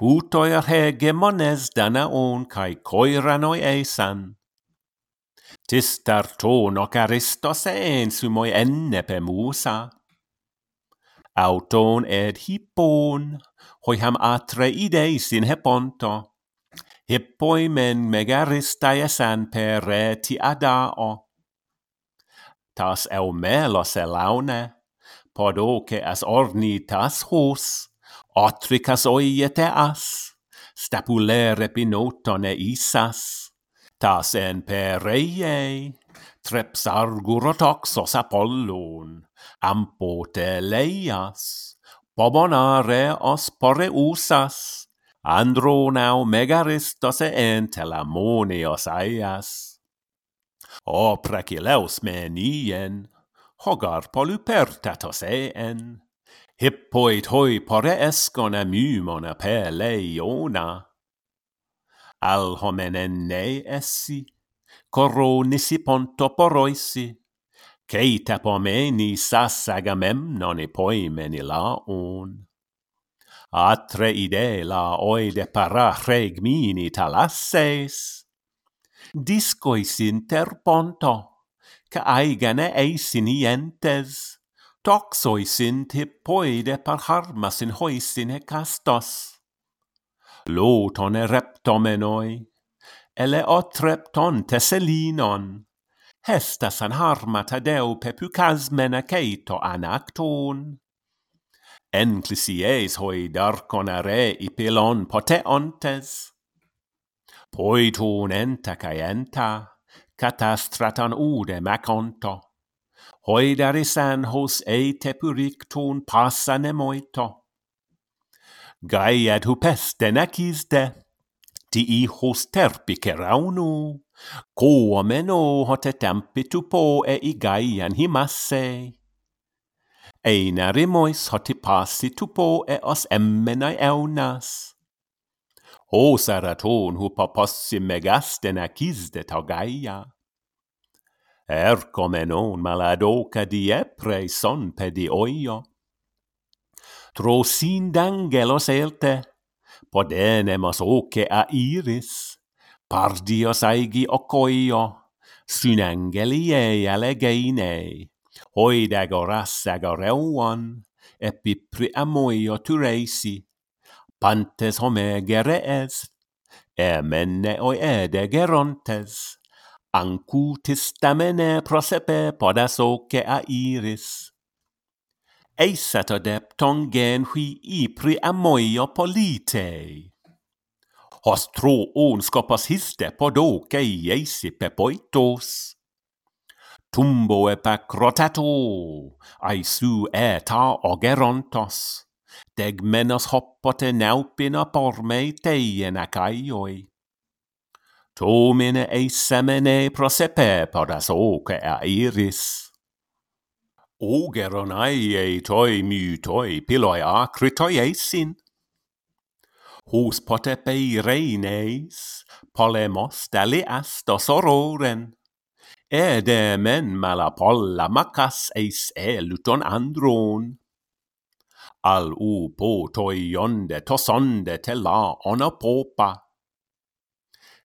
hutoi hegemones danaon kai koiranoi eisan. Tis tarton hoc aristos ensumoi ennepe musa. Auton ed hippon, hoi ham atreideis in heponto. Hippoi men megaristai esan per reti adao. Tas eumelos elaune, podoce as ornitas hos, Otricas oiete as, stapulere pinotone isas, tas en pereie, treps argurotoxos Apollon, ampote leias, bobonare os pore usas, andronau megaristos e entelamonios aias. O precileus menien, hogar polupertatos eien, hippoi toi pore amymon mumona per leiona. Al homenen ne essi, coronisi pontoporoisi, ceita pomeni sassagamemnon epoimeni laon. Atre ide la oide para regmini talasses, discois inter ponto, ca aigane eisinientes, toxoi sind hippoide par harmas in hoisin hecastos. e reptomenoi, eleotrepton teselinon, hestas an harma tadeu pepucasmena ceito anacton. Enclisies hoi darconare ipilon poteontes. Poiton enta cae enta, catastratan ude maconto Hoi sen hos ei tepurikton passanemoita. Gai ad hupesten aciste, tii hos terpi ceraunu, Koomeno hote tempi tupo e i gaian himasse. Einare mois hoti passi tupo e os emmenai eunas. O saraton hu possi megasten akizde ta gaia ercomenon maladoca diepre son pedi oio. Tro sin d'angelos elte, podenemos oce a iris, pardios aigi ocoio, sun angeli e alegeinei, hoid agoras agoreuon, epi priamoio tureisi, pantes home gerees, oi ede gerontes, ancutis tamene prosepe podaso che a iris. Eisat adepton gen hui ipri amoio politei. Hos tro on scopas histe podo che iesi pepoitos. Tumbo e pacrotato, ai su eta ogerontos. Deg menos naupina pormei teien. Tomine ei semene prosepe podas oke a iris. Ogeron Ogeronaiei toi myy toi piloi akritoi eisin. Hus potepei reineis, polemos dali asta ororen. Ede men mala polla makas eis eluton andron. Al u potoi jonde tosonde te la ona popa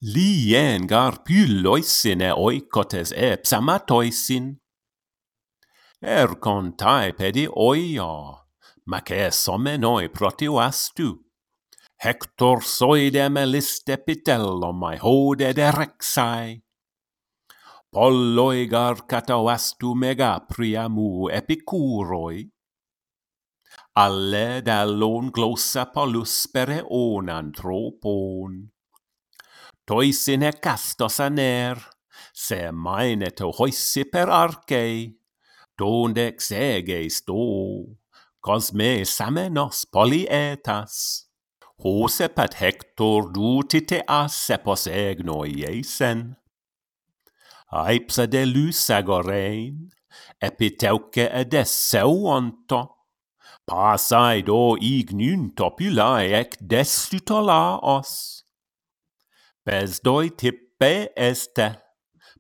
li lien gar pylloisin e oikotes e psamatoisin. Er contae pedi oia, mac e somenoi protiu astu. Hector soidem eliste pitellum mai hode de rexai. Polloi gar catavastu mega priamu epicuroi. Alle dallon glossa polus pere onan tropon toisin e castos aner, se maineto hoisi per arcei, donde exegeis do, cosme samenos polietas. Hose pat Hector dutite a sepos iesen. eisen. Aipsa de Lysagorein, epiteuke edesseuonto, pasai do ignunto pilae ec destitulaos laos. Pes doi tippe este,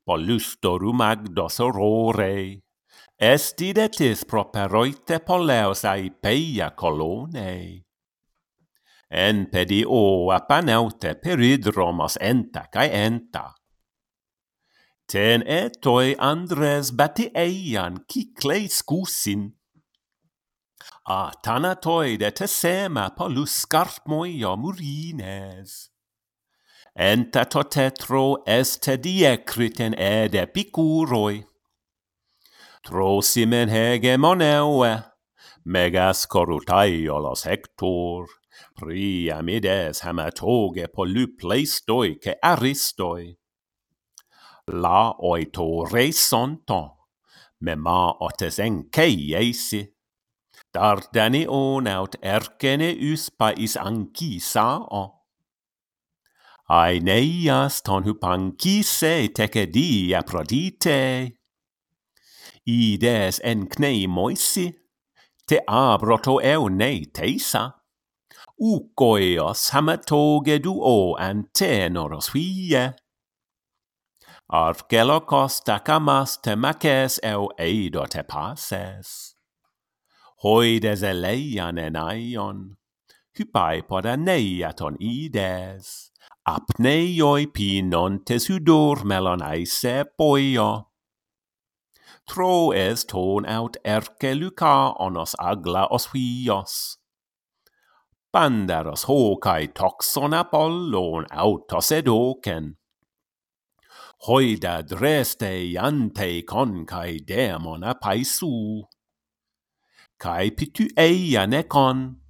pollustorum agdos aurore, estidetis properoite poleos ai peia colone. en pedi o apanaute peridromos enta kai enta. Ten etoi Andres bati eian ki klei skusin. A tanatoi de te sema polus scarpmoio murines enta to tetro est diecriten ed epicuroi. Trosimen hegemoneue, megas corutaiolos hector, priamides hamatoge polypleistoi ke aristoi. La oito sonton, mema otes enkeiesi, Dardanion aut ercene uspa is anchisa Aeneias ton hupankise tekedi aprodite. Ides en knei moisi, te abroto eunei teisa. Ukoios hamatoge duo antenoros hie. Arvgelokos takamas temakes eu eido te pases. Hoides eleian en aion, hypai poda neiaton ides apneioi pi non tesudur melon aise poio. Tro es ton aut erce luca onos agla osvios. Pandaros hocae toxon apollon autos edocen. Hoida dreste iante concae demon apaisu. Cae pitu eia econ,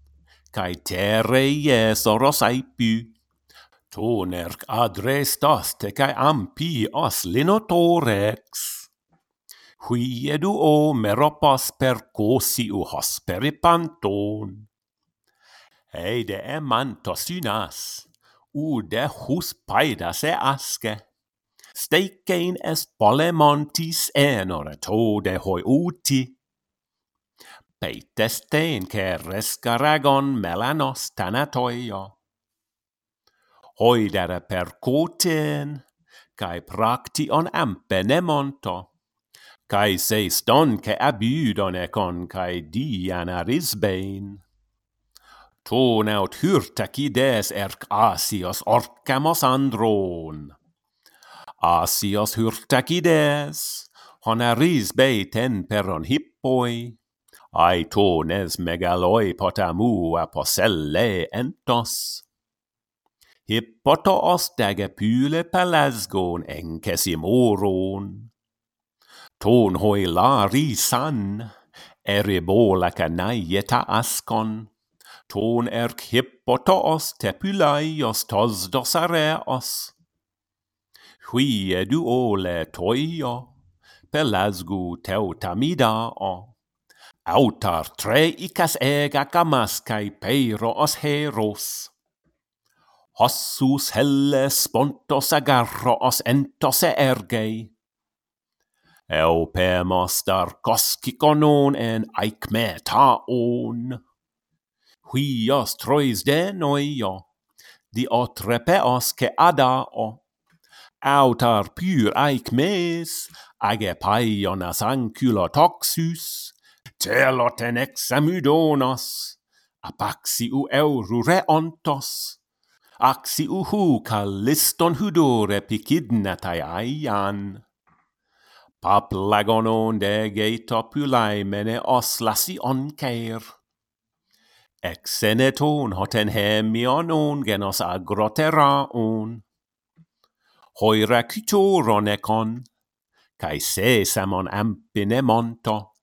cae terre iesoros aipu Tonerk adrestaste cae ampi os linotorex. Huiedu o meropos percosiu hosperi panton. Eide emantos synas, ude hus paidas e asce. Steicein est polemontis enore tode hoi uti. Peitestein ceres garagon melanos tanatoio hoidere percoten, cae praction ampe nemonto. Cae seis donce abudon econ, cae dian arisbein. Ton aut hyrtacides erc asios orcamos andron. Asios hyrtacides, hon arisbei temperon hippoi, aetones megaloi potamu aposelle entos hippata azt tegepüle pelezgón enkeszi mórón. Tón hoj lári szan, eribóleke nájjeta aszkon, tón erk hippata tos tepülej azt tazdasz az. Hüje du óle. Autar tre icas ega kamaskai peiro os heros hossus helle spontos agarros entos ergei. Eu pemos dar koskikonon en aikmetaon. Huios trois denoio, dio trepeos ke adao. Autar pur aikmes, age paionas anculo toxus, teloten examudonos, apaxiu eurureontos eurure ontos, axi u hu liston hudore aian. Paplagonon de geitopulai mene os lasi onkeir, exeneton hoten hemion on genos agrotera on. Hoira cutoron econ, cae sesamon ampine monto,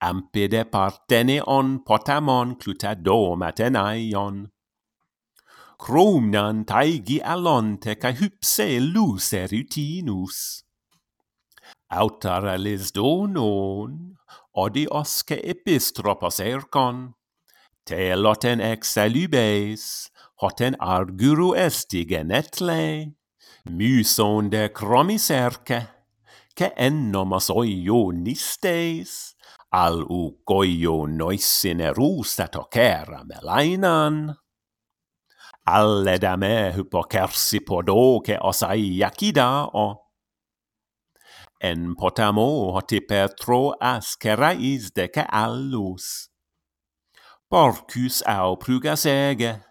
ampide partene on potamon clutadomaten aion cromnan taigi alonte cae hypse lus erutinus. Autara les donon, odiosce epistropos ercon, ex alubais hoten arguru esti genetle, muson de cromiserce, ce en nomos oio nistes, al u coio erus at ocera melainan, alle dame hypokersi podo ke osai yakida o. En potamo hoti petro as de ke allus. Porcus au prugas ege,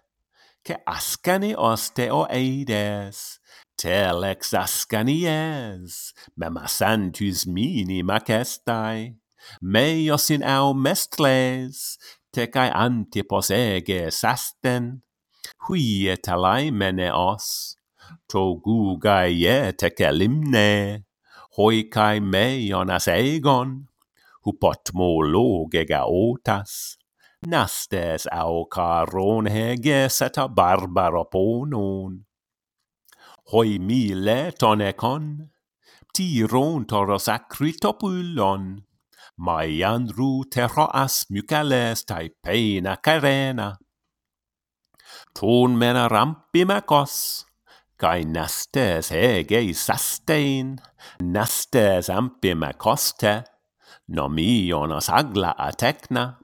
ke ascani osteo eides, telex ascanies, memasantus minima meios meiosin au mestles, tecae antipos ege sasten, huie talai meneos, to gu gaie tekelimne, hoi kai meionas egon, hupotmo logega otas, nastes au caron hege seta barbaro ponon. Hoi mile tonekon, ptiron toros acritopullon, maiandru terroas mucales tai pena carena, Ton mena rampimacos, kai nastes hege sastein, nastes ampima koste, nomionas agla atecna,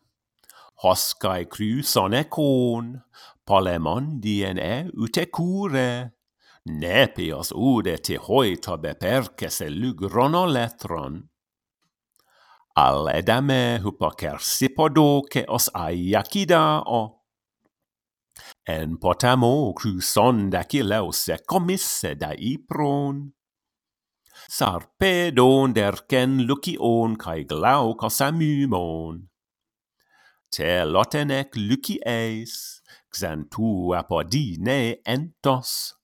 hoscae cruson econ, polemondien e utecure, nepios ude te hoita lugrono letron. Al edame hypokersipodoke os aiakidao, En potamo cruson d'Achilleus commisse da Ipron. Sarpedon derken Lucion cae Glaucos amymon. Telotene Lucies, xantu apodine entos